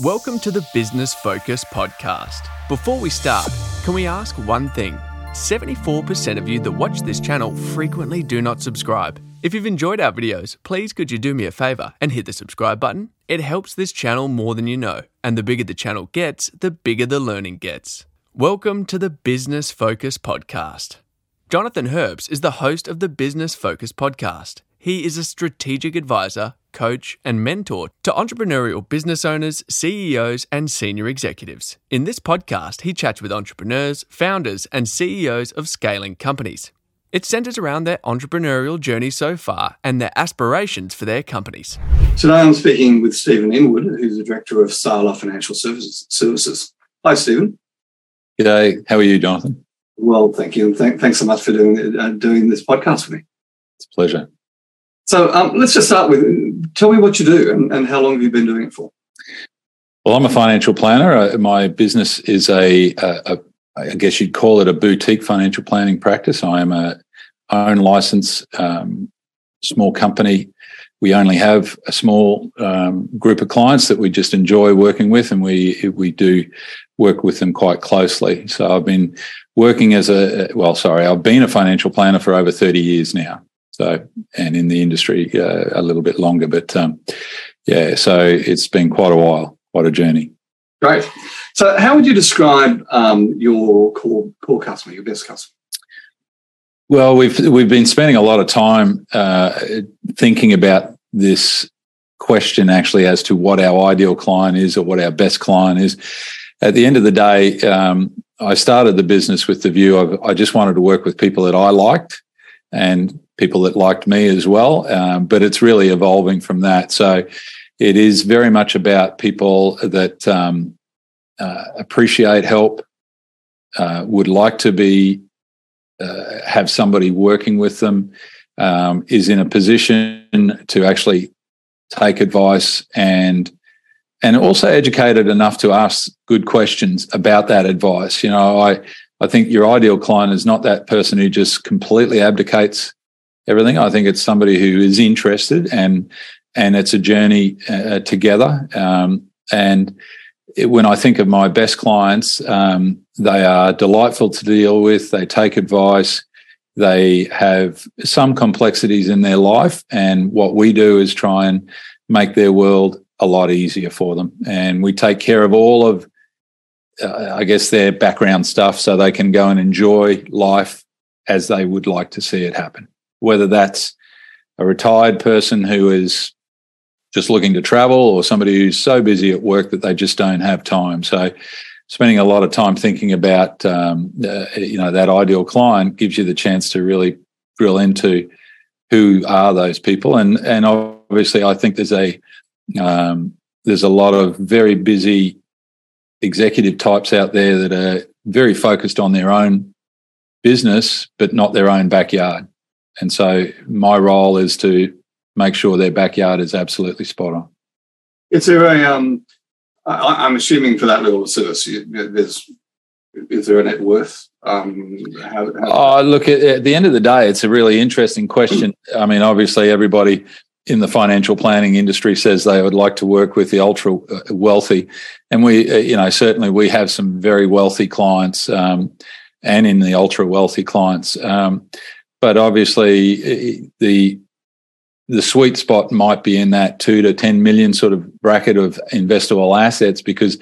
Welcome to the Business Focus podcast. Before we start, can we ask one thing? 74% of you that watch this channel frequently do not subscribe. If you've enjoyed our videos, please could you do me a favor and hit the subscribe button? It helps this channel more than you know, and the bigger the channel gets, the bigger the learning gets. Welcome to the Business Focus podcast. Jonathan Herps is the host of the Business Focus podcast. He is a strategic advisor, coach, and mentor to entrepreneurial business owners, CEOs, and senior executives. In this podcast, he chats with entrepreneurs, founders, and CEOs of scaling companies. It centers around their entrepreneurial journey so far and their aspirations for their companies. Today I'm speaking with Stephen Inwood, who's the director of Sala Financial Services. Hi, Stephen. G'day. How are you, Jonathan? Well, thank you. Thank, thanks so much for doing, uh, doing this podcast with me. It's a pleasure. So um, let's just start with tell me what you do and, and, how long have you been doing it for? Well, I'm a financial planner. My business is a, a, a I guess you'd call it a boutique financial planning practice. I am a own license um, small company. We only have a small um, group of clients that we just enjoy working with, and we we do work with them quite closely. So I've been working as a well, sorry, I've been a financial planner for over thirty years now. So, and in the industry uh, a little bit longer, but um, yeah, so it's been quite a while, quite a journey. Great. So, how would you describe um, your core core customer, your best customer? Well, we've we've been spending a lot of time uh, thinking about this question actually as to what our ideal client is or what our best client is. At the end of the day, um, I started the business with the view of I just wanted to work with people that I liked and people that liked me as well. Um, but it's really evolving from that. So it is very much about people that um, uh, appreciate help, uh, would like to be uh, have somebody working with them, um, is in a position to actually take advice and and also educated enough to ask good questions about that advice. You know, I I think your ideal client is not that person who just completely abdicates everything. I think it's somebody who is interested and and it's a journey uh, together. Um, and it, when I think of my best clients, um, they are delightful to deal with. They take advice. They have some complexities in their life, and what we do is try and make their world a lot easier for them. And we take care of all of, uh, I guess, their background stuff so they can go and enjoy life as they would like to see it happen whether that's a retired person who is just looking to travel or somebody who's so busy at work that they just don't have time. So spending a lot of time thinking about um, uh, you know that ideal client gives you the chance to really drill into who are those people and and obviously I think there's a um, there's a lot of very busy executive types out there that are very focused on their own business but not their own backyard and so my role is to make sure their backyard is absolutely spot on. Is there a, um, I, am assuming for that level of service, there's, is there a net worth? Um, how, how... Oh, look, at, at the end of the day, it's a really interesting question. I mean, obviously, everybody in the financial planning industry says they would like to work with the ultra uh, wealthy. And we, uh, you know, certainly we have some very wealthy clients um, and in the ultra wealthy clients. Um, but obviously the the sweet spot might be in that two to 10 million sort of bracket of investable assets because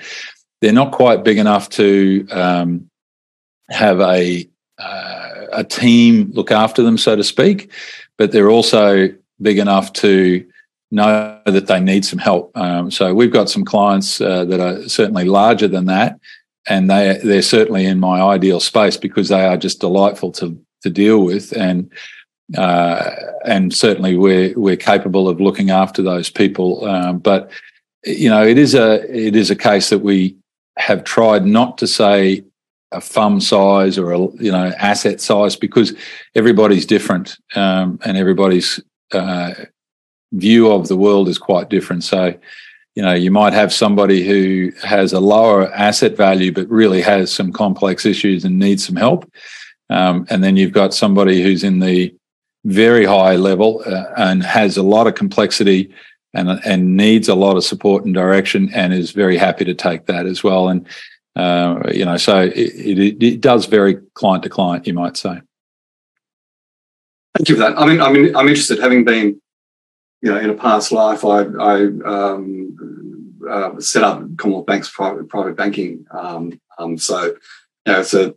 they're not quite big enough to um, have a uh, a team look after them, so to speak, but they're also big enough to know that they need some help. Um, so we've got some clients uh, that are certainly larger than that, and they they're certainly in my ideal space because they are just delightful to to deal with, and uh, and certainly we're we're capable of looking after those people. Um, but you know, it is a it is a case that we have tried not to say a fund size or a you know asset size because everybody's different um, and everybody's uh, view of the world is quite different. So you know you might have somebody who has a lower asset value but really has some complex issues and needs some help um, and then you've got somebody who's in the very high level uh, and has a lot of complexity and and needs a lot of support and direction, and is very happy to take that as well. And uh, you know, so it, it, it does vary client to client, you might say. Thank you for that. I mean, I mean, I'm interested. Having been, you know, in a past life, I, I um, uh, set up Commonwealth Bank's private private banking. Um, um, so, you know, it's a,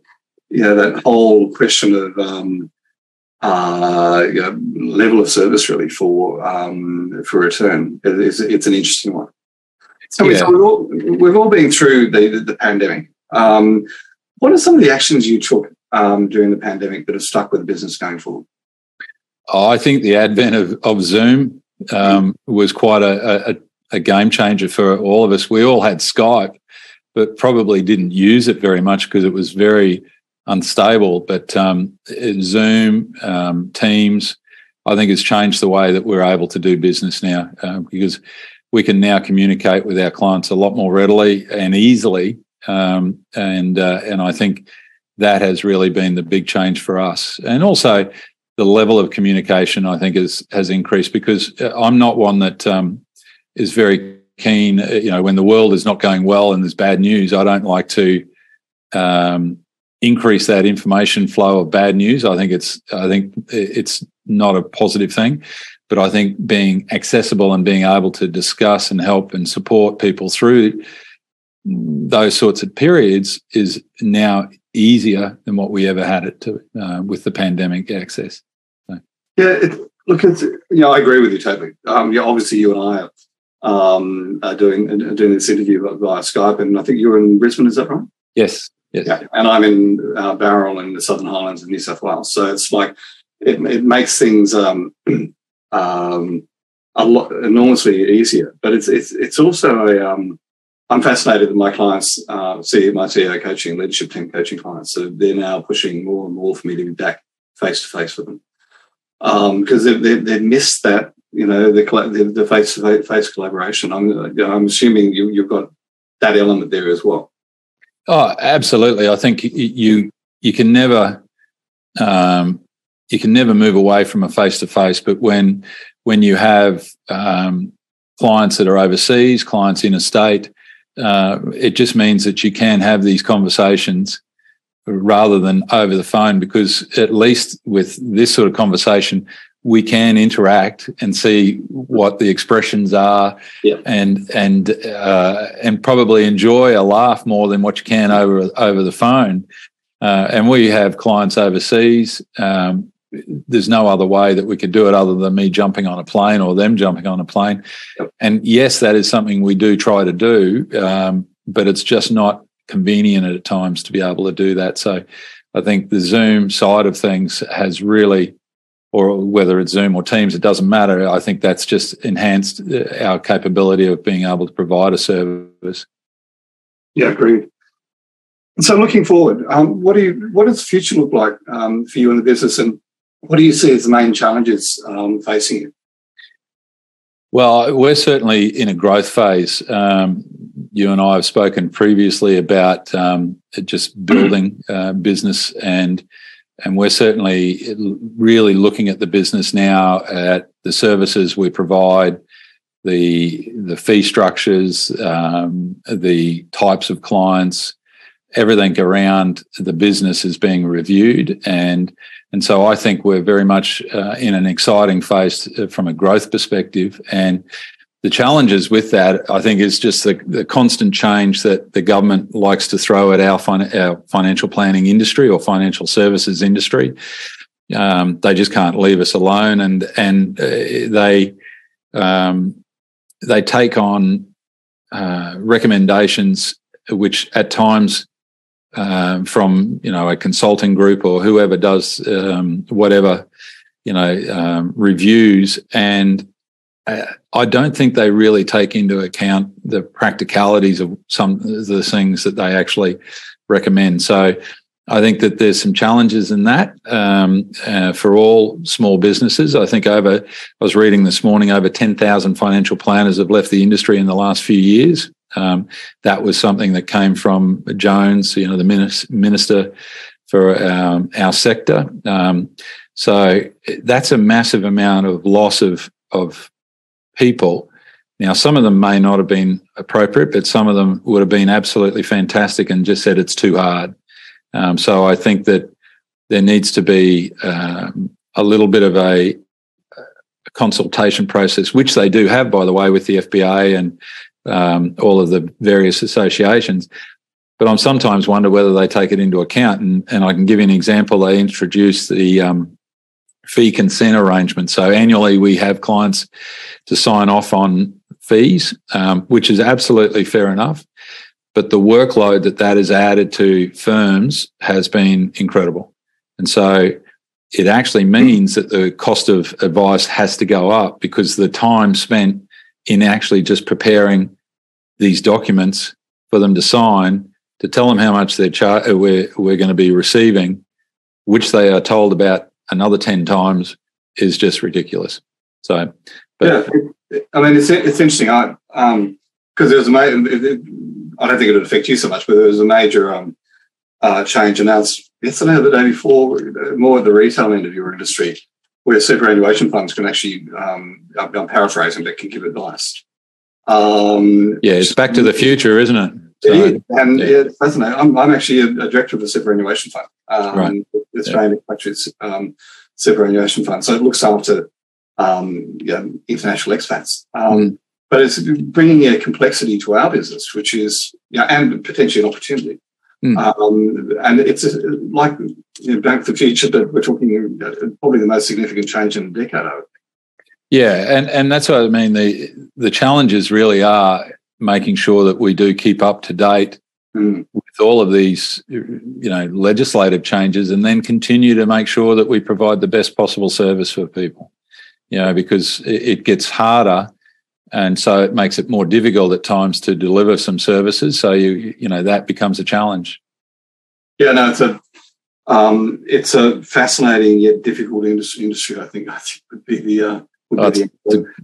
you know, that whole question of um, uh, you know, level of service really for um, for return. It's, it's an interesting one. So, yeah. so we've, all, we've, all, been through the, the, the pandemic. Um, what are some of the actions you took um, during the pandemic that have stuck with the business going forward? Oh, I think the advent of, of Zoom um, was quite a, a, a, game changer for all of us. We all had Skype, but probably didn't use it very much because it was very unstable. But um, Zoom, um, Teams, I think has changed the way that we're able to do business now uh, because we can now communicate with our clients a lot more readily and easily. Um, and uh, and I think that has really been the big change for us. And also, the level of communication I think is has increased because uh, I'm not one that um, is very keen. Uh, you know, when the world is not going well and there's bad news, I don't like to um, increase that information flow of bad news. I think it's I think it's not a positive thing, but I think being accessible and being able to discuss and help and support people through those sorts of periods is now easier than what we ever had it to uh, with the pandemic access. So. Yeah, it, look, it's you know I agree with you totally. Um, yeah, obviously you and I are, um, are doing are doing this interview via Skype, and I think you're in Brisbane. Is that right? Yes. Yes. Yeah, and I'm in uh, Bowral in the Southern Highlands of New South Wales. So it's like it, it makes things um, um, a lot enormously easier. But it's it's it's also a um, I'm fascinated that my clients, uh, see my CEO coaching, leadership team coaching clients. So they're now pushing more and more for me to be back face to face with them because um, they've, they've, missed that, you know, the face to face collaboration. I'm, you know, I'm assuming you, you've got that element there as well. Oh, absolutely. I think you you can never um, you can never move away from a face to face. But when when you have um, clients that are overseas, clients in a state, uh, it just means that you can have these conversations rather than over the phone because at least with this sort of conversation we can interact and see what the expressions are yep. and and uh, and probably enjoy a laugh more than what you can over over the phone uh, and we have clients overseas um, there's no other way that we could do it other than me jumping on a plane or them jumping on a plane. Yep. And yes, that is something we do try to do, um, but it's just not convenient at times to be able to do that. So I think the Zoom side of things has really, or whether it's Zoom or Teams, it doesn't matter. I think that's just enhanced uh, our capability of being able to provide a service. Yeah, agreed. So, looking forward, um, what do you, what does the future look like um, for you in the business, and what do you see as the main challenges um, facing you? Well, we're certainly in a growth phase. Um, you and I have spoken previously about um, just building uh, business, and and we're certainly really looking at the business now at the services we provide, the the fee structures, um, the types of clients, everything around the business is being reviewed and and so I think we're very much uh, in an exciting phase uh, from a growth perspective. And the challenges with that, I think, is just the, the constant change that the government likes to throw at our, fin- our financial planning industry or financial services industry. Um, they just can't leave us alone, and and uh, they um, they take on uh, recommendations which at times um, from you know a consulting group or whoever does um, whatever you know um, reviews and I don't think they really take into account the practicalities of some of the things that they actually recommend. So I think that there's some challenges in that um, uh, for all small businesses. I think over, I was reading this morning, over 10,000 financial planners have left the industry in the last few years. Um, that was something that came from Jones, you know, the minister for um, our sector. Um, so that's a massive amount of loss of of people Now, some of them may not have been appropriate, but some of them would have been absolutely fantastic and just said it's too hard. Um, so I think that there needs to be um, a little bit of a, a, consultation process, which they do have, by the way, with the FPA and um, all of the various associations. But I'm sometimes wonder whether they take it into account. And, and I can give you an example. They introduced the um, fee consent arrangement. So annually, we have clients to sign off on fees, um, which is absolutely fair enough. But the workload that that has added to firms has been incredible. And so it actually means that the cost of advice has to go up because the time spent in actually just preparing these documents for them to sign to tell them how much they're char- we're, we're going to be receiving, which they are told about another 10 times, is just ridiculous. So, but yeah, I mean, it's, it's interesting. I, um, because there's a major, I don't think it would affect you so much, but there was a major um, uh, change announced yesterday or the day before, more at the retail end of your industry, where superannuation funds can actually, um, I'm paraphrasing, but can give advice. Um, yeah, it's back to the future, isn't it? So, it is. And yeah. it's fascinating. I'm, I'm actually a, a, director of a superannuation fund, um, right. the Australian yeah. um, superannuation fund. So it looks after um, you know, international expats. Um, mm. But it's bringing a complexity to our business, which is, you know, and potentially an opportunity. Mm. Um, and it's a, like you know, Back to the Future, but we're talking uh, probably the most significant change in a decade, I would think. Yeah, and, and that's what I mean. The the challenges really are making sure that we do keep up to date mm. with all of these, you know, legislative changes, and then continue to make sure that we provide the best possible service for people. You know, because it, it gets harder, and so it makes it more difficult at times to deliver some services. So you you know that becomes a challenge. Yeah, no, it's a um, it's a fascinating yet difficult industry. industry I think I think would be the uh, Oh, it's,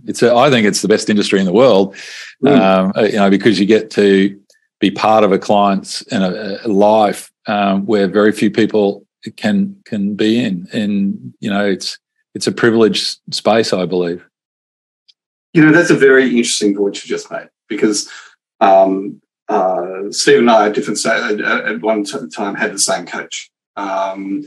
it's, a, I think it's the best industry in the world, mm. um, uh, you know, because you get to be part of a client's in a, a life um, where very few people can can be in, and you know, it's it's a privileged space, I believe. You know, that's a very interesting point you just made because um, uh, Steve and I at different at one time had the same coach. Um,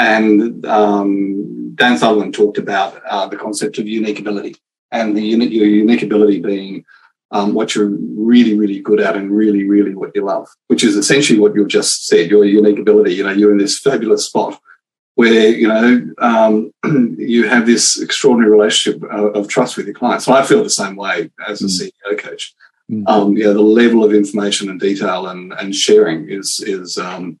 and um, Dan Sullivan talked about uh, the concept of unique ability and the unit, your unique ability being um, what you're really, really good at and really, really what you love, which is essentially what you've just said. Your unique ability. You know, you're in this fabulous spot where you know um, you have this extraordinary relationship of, of, trust with your clients. So I feel the same way as a mm. CEO coach. Mm. Um, you know, the level of information and detail and, and sharing is is um,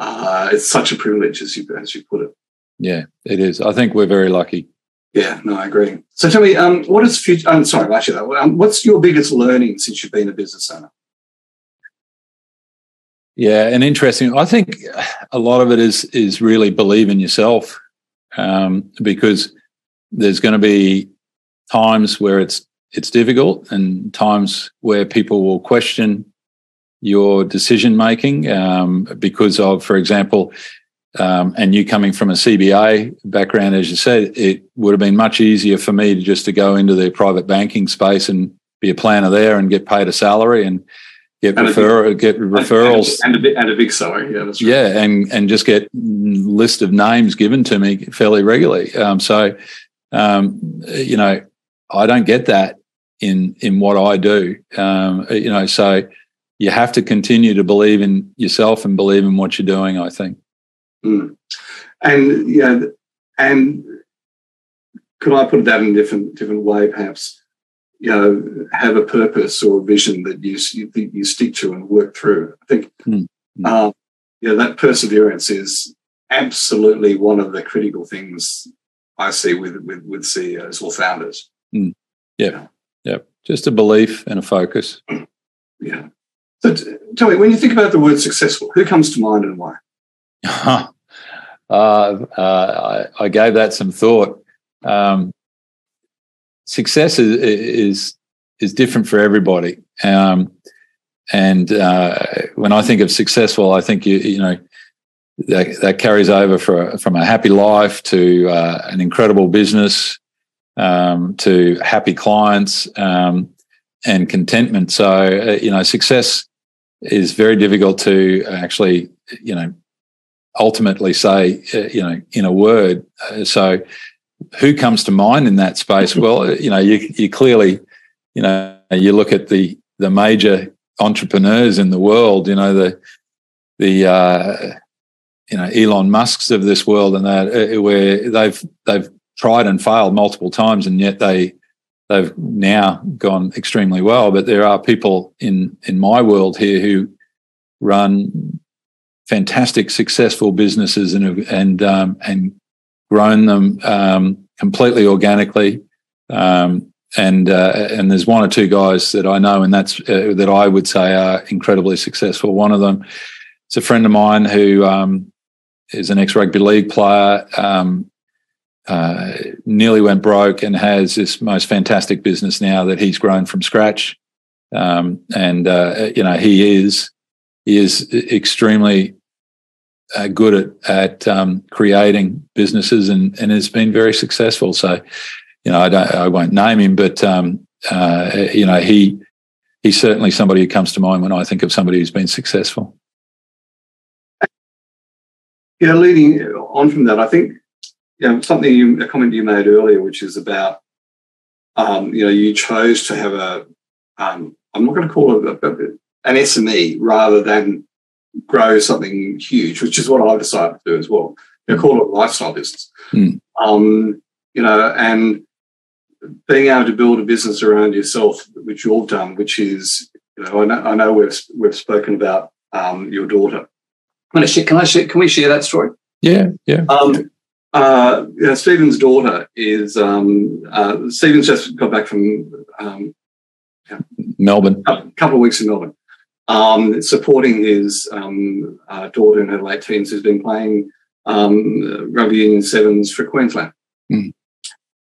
uh, it's such a privilege, as you as you put it. Yeah, it is. I think we're very lucky. Yeah, no, I agree. So tell me, um, what is future? I'm sorry, actually, um, what's your biggest learning since you've been a business owner? Yeah, and interesting. I think a lot of it is is really believe in yourself, um, because there's going to be times where it's it's difficult, and times where people will question your decision making um, because of, for example, um, and you coming from a CBA background, as you said, it would have been much easier for me to just to go into the private banking space and be a planner there and get paid a salary and get and refer- get referrals and a, a, and a big salary. Yeah, that's right. Yeah, and and just get list of names given to me fairly regularly. Um, so, um, you know, I don't get that in in what I do. Um, you know, so you have to continue to believe in yourself and believe in what you're doing. I think. Mm. And yeah, and could I put that in a different different way, perhaps? You know, have a purpose or a vision that you you, you stick to and work through. I think, mm. Um, yeah, that perseverance is absolutely one of the critical things I see with with, with CEOs or founders. Mm. Yeah, yeah, just a belief and a focus. Yeah. So tell me, when you think about the word successful, who comes to mind and why? uh, uh, I, I, gave that some thought. Um, success is, is, is different for everybody, um, and uh, when I think of successful, I think you you know that, that carries over for, from a happy life to uh, an incredible business um, to happy clients. Um, and contentment. So uh, you know, success is very difficult to actually you know ultimately say uh, you know in a word. Uh, so who comes to mind in that space? Well, you know, you you clearly you know you look at the the major entrepreneurs in the world. You know the the uh, you know Elon Musk's of this world and that uh, where they've they've tried and failed multiple times and yet they they've now gone extremely well. But there are people in in my world here who run fantastic, successful businesses and and um, and grown them um, completely organically. Um, and uh, and there's one or two guys that I know, and that's uh, that I would say are incredibly successful. One of them, it's a friend of mine who um, is an ex rugby league player, um, uh, nearly went broke and has this most fantastic business now that he's grown from scratch. Um, and, uh, you know, he is, he is extremely uh, good at, at um, creating businesses and, and has been very successful. So, you know, I don't, I won't name him, but, um, uh, you know, he, he's certainly somebody who comes to mind when I think of somebody who's been successful. Yeah, leading on from that, I think you know something you, a comment you made earlier, which is about um, you know you chose to have a um, I'm not going to call it a, a, an SME rather than grow something huge, which is what I decided to do as well. You know, call it a lifestyle business. Mm. Um, you know, and being able to build a business around yourself, which you've done, which is, you know, I know, I know we've we've spoken about um, your daughter can I share, can I share, can we share that story? Yeah, yeah. Um, uh, you know, Stephen's daughter is um, uh, Stephen's just got back from um, Melbourne, a couple of weeks in Melbourne, um, supporting his um, uh, daughter in her late teens who's been playing um, rugby union sevens for Queensland, mm.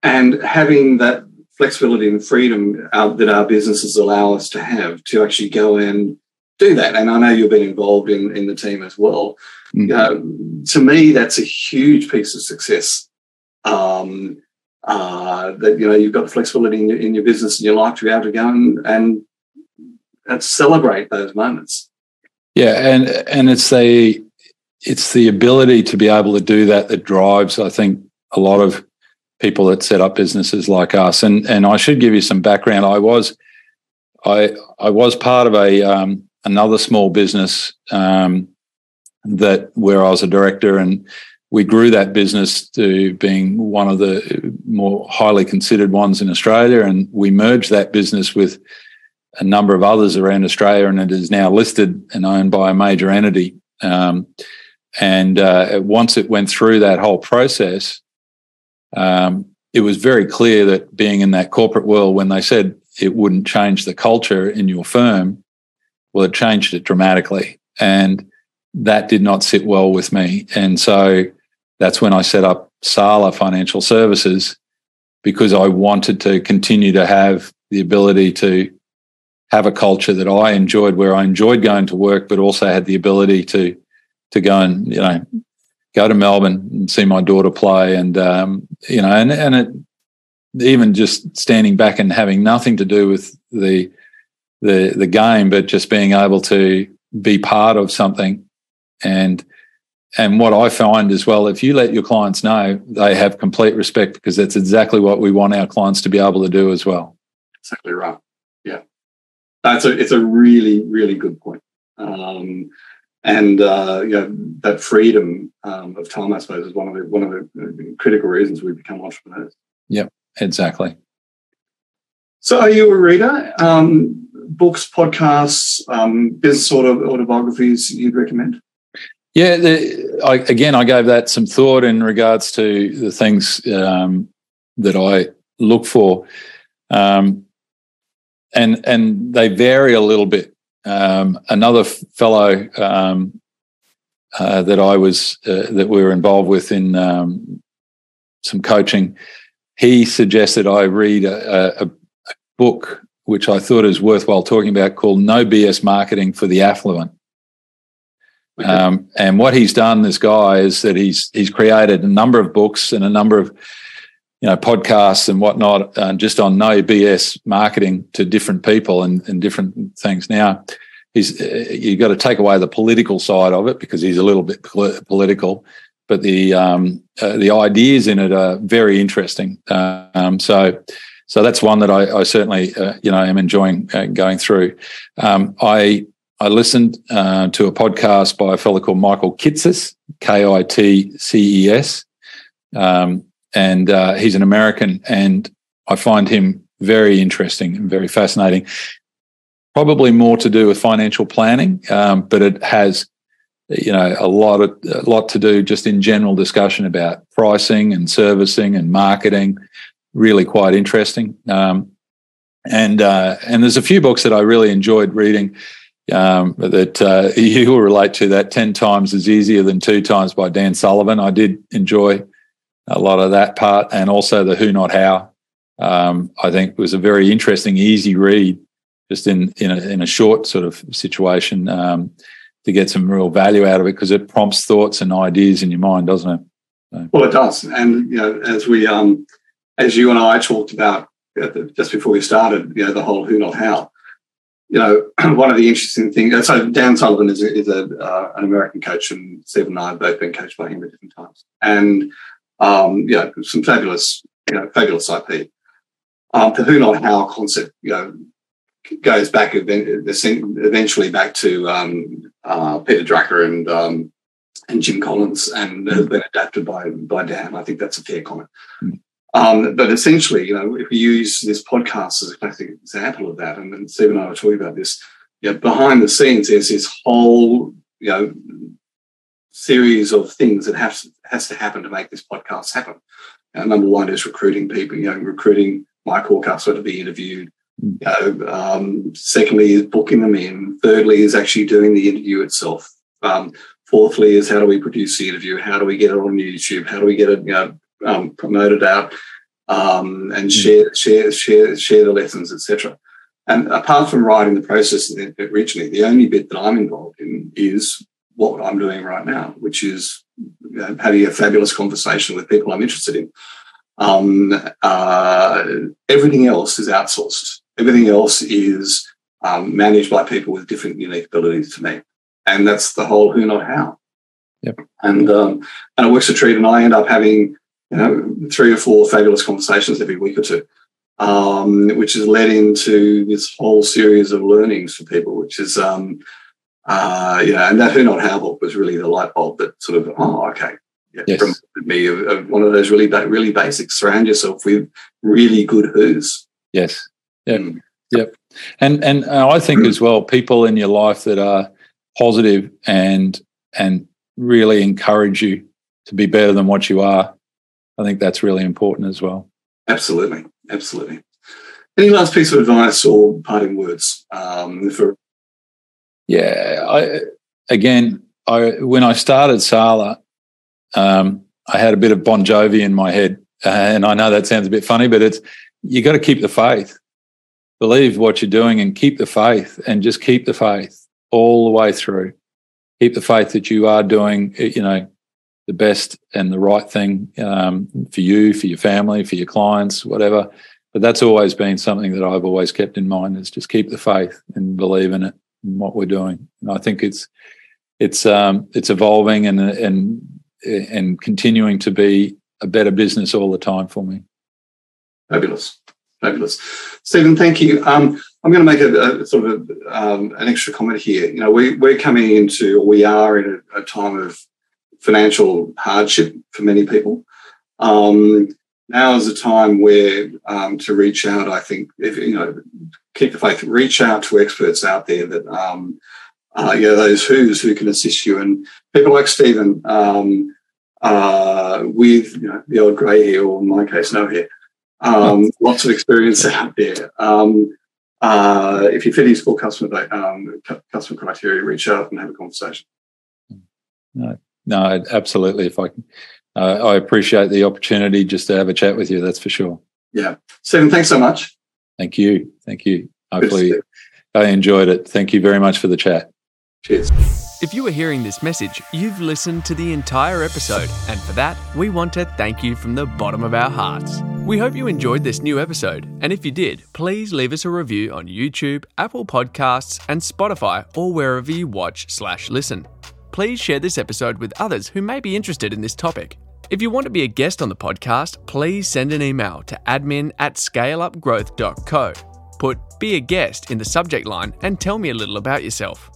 and having that flexibility and freedom uh, that our businesses allow us to have to actually go and do that. And I know you've been involved in, in the team as well. Mm-hmm. to me, that's a huge piece of success. Um, uh, that you know you've got the flexibility in your, in your business and your life to be able to go and, and and celebrate those moments. Yeah, and and it's the it's the ability to be able to do that that drives, I think, a lot of people that set up businesses like us. And and I should give you some background. I was I I was part of a um, another small business um, that where I was a director, and we grew that business to being one of the more highly considered ones in Australia. And we merged that business with a number of others around Australia, and it is now listed and owned by a major entity. Um, and uh, once it went through that whole process, um, it was very clear that being in that corporate world, when they said it wouldn't change the culture in your firm, well, it changed it dramatically. And that did not sit well with me. And so that's when I set up Sala Financial Services because I wanted to continue to have the ability to have a culture that I enjoyed, where I enjoyed going to work, but also had the ability to to go and you know go to Melbourne and see my daughter play, and um, you know, and and it even just standing back and having nothing to do with the the the game, but just being able to be part of something. And and what I find as well, if you let your clients know, they have complete respect because that's exactly what we want our clients to be able to do as well. Exactly right. Yeah, that's a it's a really really good point. Um, and uh, you know that freedom um, of time, I suppose, is one of the one of the critical reasons we become entrepreneurs. Yep, exactly. So, are you a reader? Um, books, podcasts, um, business sort of autobiographies you'd recommend? Yeah, the, I, again, I gave that some thought in regards to the things um, that I look for, um, and and they vary a little bit. Um, another fellow um, uh, that I was uh, that we were involved with in um, some coaching, he suggested I read a, a, a book which I thought is worthwhile talking about, called No BS Marketing for the Affluent. Okay. Um, and what he's done, this guy, is that he's he's created a number of books and a number of, you know podcasts and whatnot, uh, just on no BS marketing to different people and, and different things. Now, he's uh, you got to take away the political side of it because he's a little bit political, but the um, uh, the ideas in it are very interesting. Um, so. So that's one that I, I certainly, uh, you know, am enjoying uh, going through. Um, I I listened uh, to a podcast by a fellow called Michael Kitces, K I T C E S, um, and uh, he's an American, and I find him very interesting and very fascinating. Probably more to do with financial planning, um, but it has, you know, a lot of a lot to do just in general discussion about pricing and servicing and marketing. Really quite interesting. Um, and uh, and there's a few books that I really enjoyed reading um, that uh, you will relate to that 10 times is easier than two times by Dan Sullivan. I did enjoy a lot of that part and also the who not how. Um, I think was a very interesting, easy read just in, in, a, in a short sort of situation um, to get some real value out of it because it prompts thoughts and ideas in your mind, doesn't it? So. Well, it does. And, you know, as we, um, as you and I talked about just before we started, you know, the whole who not how, you know, one of the interesting things. So Dan Sullivan is, is a, uh, an American coach, and Steve and I have both been coached by him at different times. And um, you know, some fabulous, you know, fabulous IP. Um, the who not how concept, you know, goes back eventually back to um, uh, Peter Drucker and um, and Jim Collins, and has been adapted by by Dan. I think that's a fair comment. Um, but essentially, you know, if we use this podcast as a classic example of that, and, and Steve and I were talking about this, you know, behind the scenes, there's this whole, you know, series of things that has has to happen to make this podcast happen. Uh, number one is recruiting people, you know, recruiting Mike Horcastle to be interviewed. Mm. You know, um, secondly is booking them in. Thirdly is actually doing the interview itself. Um, fourthly is how do we produce the interview? How do we get it on YouTube? How do we get it, you know, um, promote it out um, and mm. share share share share the lessons, etc. And apart from writing the process originally, the only bit that I'm involved in is what I'm doing right now, which is having a fabulous conversation with people I'm interested in. Um, uh, everything else is outsourced. Everything else is um, managed by people with different unique abilities to me, and that's the whole who not how. Yep. And um, and it works a treat, and I end up having you know, three or four fabulous conversations every week or two, um, which has led into this whole series of learnings for people, which is, um, uh, you know, and that Who Not How book was really the light bulb that sort of, oh, okay, yeah, yes. reminded me of, of, one of those really, really basics. Surround yourself with really good who's. Yes. Yep. Mm. Yep. And and uh, I think as well, people in your life that are positive and and really encourage you to be better than what you are I think that's really important as well. Absolutely, absolutely. Any last piece of advice or parting words um, for? Yeah, I, again, I when I started Sala, um, I had a bit of Bon Jovi in my head, uh, and I know that sounds a bit funny, but it's you got to keep the faith, believe what you're doing, and keep the faith, and just keep the faith all the way through. Keep the faith that you are doing, you know, the best and the right thing um, for you, for your family, for your clients, whatever. But that's always been something that I've always kept in mind is just keep the faith and believe in it and what we're doing. And I think it's it's um, it's evolving and and and continuing to be a better business all the time for me. Fabulous, fabulous, Stephen. Thank you. Um, I'm going to make a, a sort of a, um, an extra comment here. You know, we we're coming into, we are in a, a time of financial hardship for many people. Um, now is a time where um, to reach out. I think if you know, keep the faith. Reach out to experts out there that um, uh, you know those who's who can assist you, and people like Stephen um, uh, with you know, the old grey hair, or in my case, no hair. Um, lots of experience out there. Um, uh, if you fit his full customer um, customer criteria, reach out and have a conversation. No, no, absolutely. If I can, uh, I appreciate the opportunity just to have a chat with you. That's for sure. Yeah, Stephen, thanks so much. Thank you. Thank you. Hopefully, I enjoyed it. Thank you very much for the chat. Cheers. If you are hearing this message, you've listened to the entire episode, and for that, we want to thank you from the bottom of our hearts. We hope you enjoyed this new episode, and if you did, please leave us a review on YouTube, Apple Podcasts, and Spotify, or wherever you watch slash listen. Please share this episode with others who may be interested in this topic. If you want to be a guest on the podcast, please send an email to admin at scaleupgrowth.co. Put Be a Guest in the subject line and tell me a little about yourself.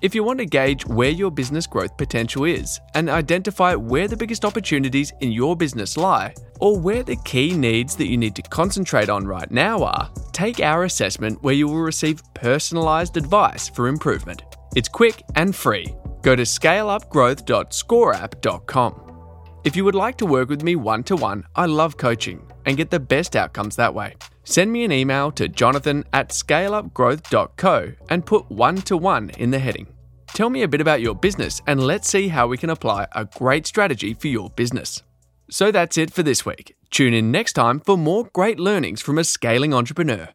If you want to gauge where your business growth potential is and identify where the biggest opportunities in your business lie, or where the key needs that you need to concentrate on right now are, take our assessment where you will receive personalized advice for improvement. It's quick and free. Go to scaleupgrowth.scoreapp.com. If you would like to work with me one to one, I love coaching and get the best outcomes that way. Send me an email to jonathan at scaleupgrowth.co and put one to one in the heading. Tell me a bit about your business and let's see how we can apply a great strategy for your business. So that's it for this week. Tune in next time for more great learnings from a scaling entrepreneur.